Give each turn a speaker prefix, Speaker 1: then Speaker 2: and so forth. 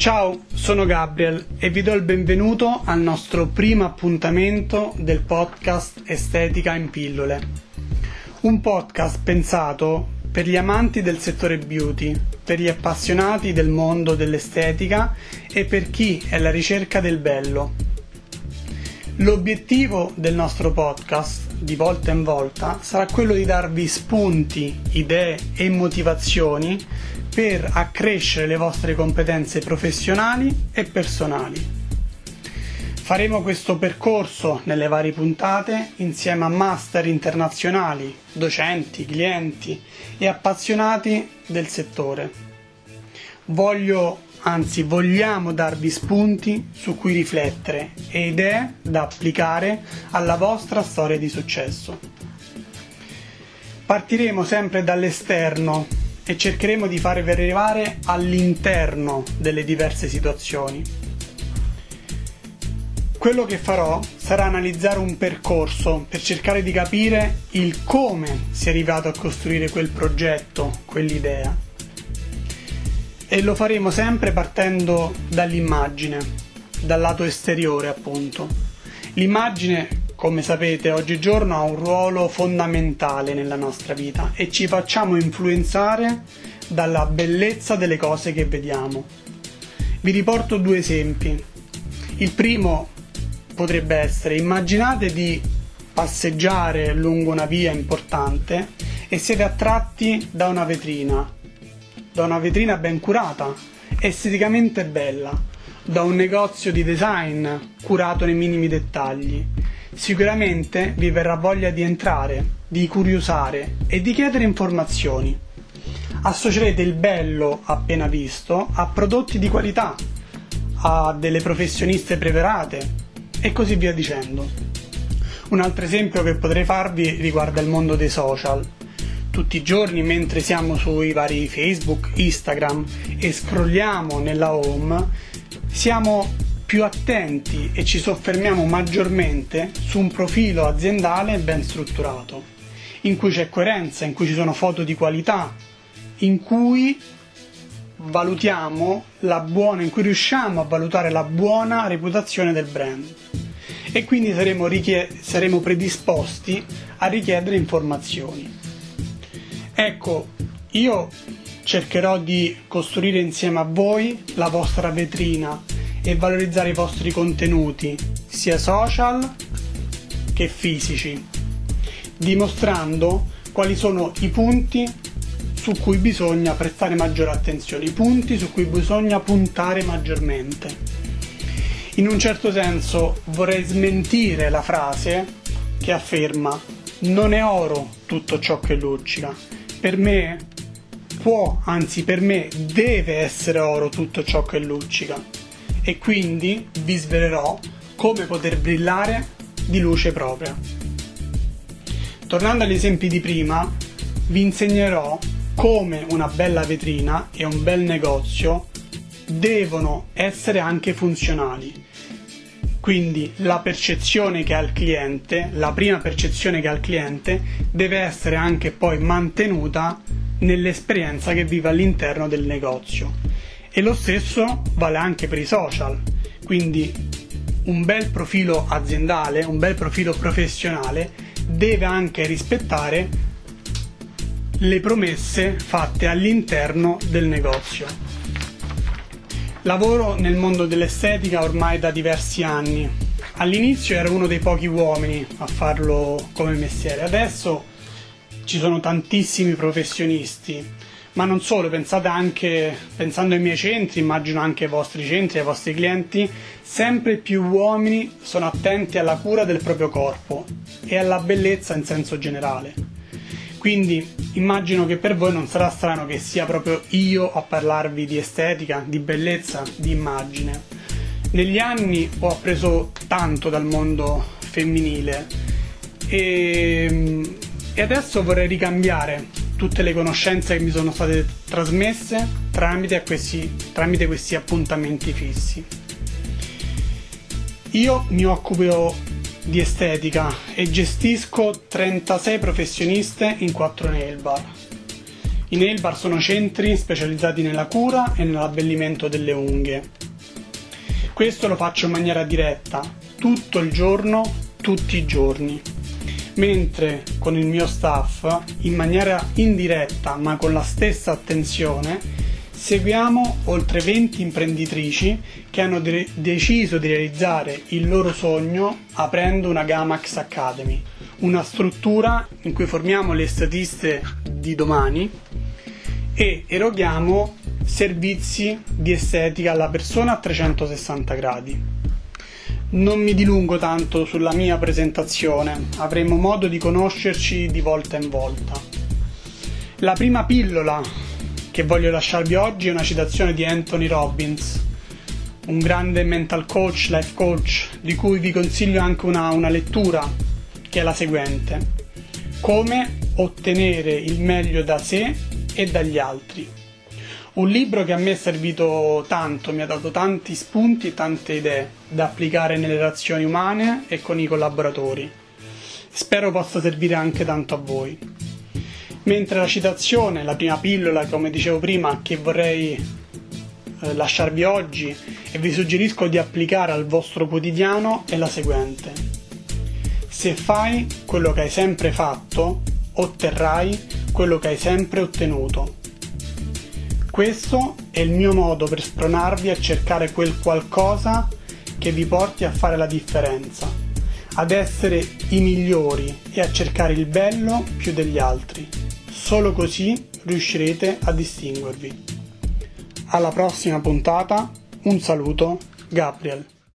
Speaker 1: Ciao, sono Gabriel e vi do il benvenuto al nostro primo appuntamento del podcast Estetica in pillole. Un podcast pensato per gli amanti del settore beauty, per gli appassionati del mondo dell'estetica e per chi è alla ricerca del bello. L'obiettivo del nostro podcast, di volta in volta, sarà quello di darvi spunti, idee e motivazioni per accrescere le vostre competenze professionali e personali. Faremo questo percorso nelle varie puntate insieme a master internazionali, docenti, clienti e appassionati del settore. Voglio, anzi vogliamo darvi spunti su cui riflettere e idee da applicare alla vostra storia di successo. Partiremo sempre dall'esterno e cercheremo di farvi arrivare all'interno delle diverse situazioni. Quello che farò sarà analizzare un percorso per cercare di capire il come si è arrivato a costruire quel progetto, quell'idea. E lo faremo sempre partendo dall'immagine, dal lato esteriore appunto. L'immagine come sapete, oggigiorno ha un ruolo fondamentale nella nostra vita e ci facciamo influenzare dalla bellezza delle cose che vediamo. Vi riporto due esempi. Il primo potrebbe essere immaginate di passeggiare lungo una via importante e siete attratti da una vetrina, da una vetrina ben curata, esteticamente bella, da un negozio di design curato nei minimi dettagli sicuramente vi verrà voglia di entrare, di curiosare e di chiedere informazioni. Associerete il bello appena visto a prodotti di qualità, a delle professioniste preparate e così via dicendo. Un altro esempio che potrei farvi riguarda il mondo dei social. Tutti i giorni mentre siamo sui vari Facebook, Instagram e scrolliamo nella home, siamo più attenti e ci soffermiamo maggiormente su un profilo aziendale ben strutturato, in cui c'è coerenza, in cui ci sono foto di qualità, in cui valutiamo la buona, in cui riusciamo a valutare la buona reputazione del brand e quindi saremo, richie- saremo predisposti a richiedere informazioni. Ecco, io cercherò di costruire insieme a voi la vostra vetrina e valorizzare i vostri contenuti, sia social che fisici, dimostrando quali sono i punti su cui bisogna prestare maggiore attenzione, i punti su cui bisogna puntare maggiormente. In un certo senso vorrei smentire la frase che afferma non è oro tutto ciò che luccica. Per me può, anzi per me deve essere oro tutto ciò che luccica e quindi vi svelerò come poter brillare di luce propria. Tornando agli esempi di prima, vi insegnerò come una bella vetrina e un bel negozio devono essere anche funzionali. Quindi la percezione che ha il cliente, la prima percezione che ha il cliente, deve essere anche poi mantenuta nell'esperienza che vive all'interno del negozio. E lo stesso vale anche per i social, quindi un bel profilo aziendale, un bel profilo professionale deve anche rispettare le promesse fatte all'interno del negozio. Lavoro nel mondo dell'estetica ormai da diversi anni. All'inizio ero uno dei pochi uomini a farlo come mestiere, adesso ci sono tantissimi professionisti ma non solo, pensate anche, pensando ai miei centri, immagino anche ai vostri centri, ai vostri clienti, sempre più uomini sono attenti alla cura del proprio corpo e alla bellezza in senso generale. Quindi immagino che per voi non sarà strano che sia proprio io a parlarvi di estetica, di bellezza, di immagine. Negli anni ho appreso tanto dal mondo femminile e, e adesso vorrei ricambiare tutte le conoscenze che mi sono state trasmesse tramite questi, tramite questi appuntamenti fissi. Io mi occupo di estetica e gestisco 36 professioniste in 4 nail bar. I nail bar sono centri specializzati nella cura e nell'abbellimento delle unghie. Questo lo faccio in maniera diretta, tutto il giorno, tutti i giorni. Mentre con il mio staff, in maniera indiretta ma con la stessa attenzione, seguiamo oltre 20 imprenditrici che hanno de- deciso di realizzare il loro sogno aprendo una Gamax Academy, una struttura in cui formiamo le statiste di domani e eroghiamo servizi di estetica alla persona a 360 gradi. Non mi dilungo tanto sulla mia presentazione, avremo modo di conoscerci di volta in volta. La prima pillola che voglio lasciarvi oggi è una citazione di Anthony Robbins, un grande mental coach, life coach, di cui vi consiglio anche una, una lettura, che è la seguente. Come ottenere il meglio da sé e dagli altri. Un libro che a me è servito tanto, mi ha dato tanti spunti e tante idee da applicare nelle relazioni umane e con i collaboratori. Spero possa servire anche tanto a voi. Mentre la citazione, la prima pillola, come dicevo prima, che vorrei eh, lasciarvi oggi e vi suggerisco di applicare al vostro quotidiano è la seguente. Se fai quello che hai sempre fatto, otterrai quello che hai sempre ottenuto. Questo è il mio modo per spronarvi a cercare quel qualcosa che vi porti a fare la differenza, ad essere i migliori e a cercare il bello più degli altri. Solo così riuscirete a distinguervi. Alla prossima puntata, un saluto, Gabriel.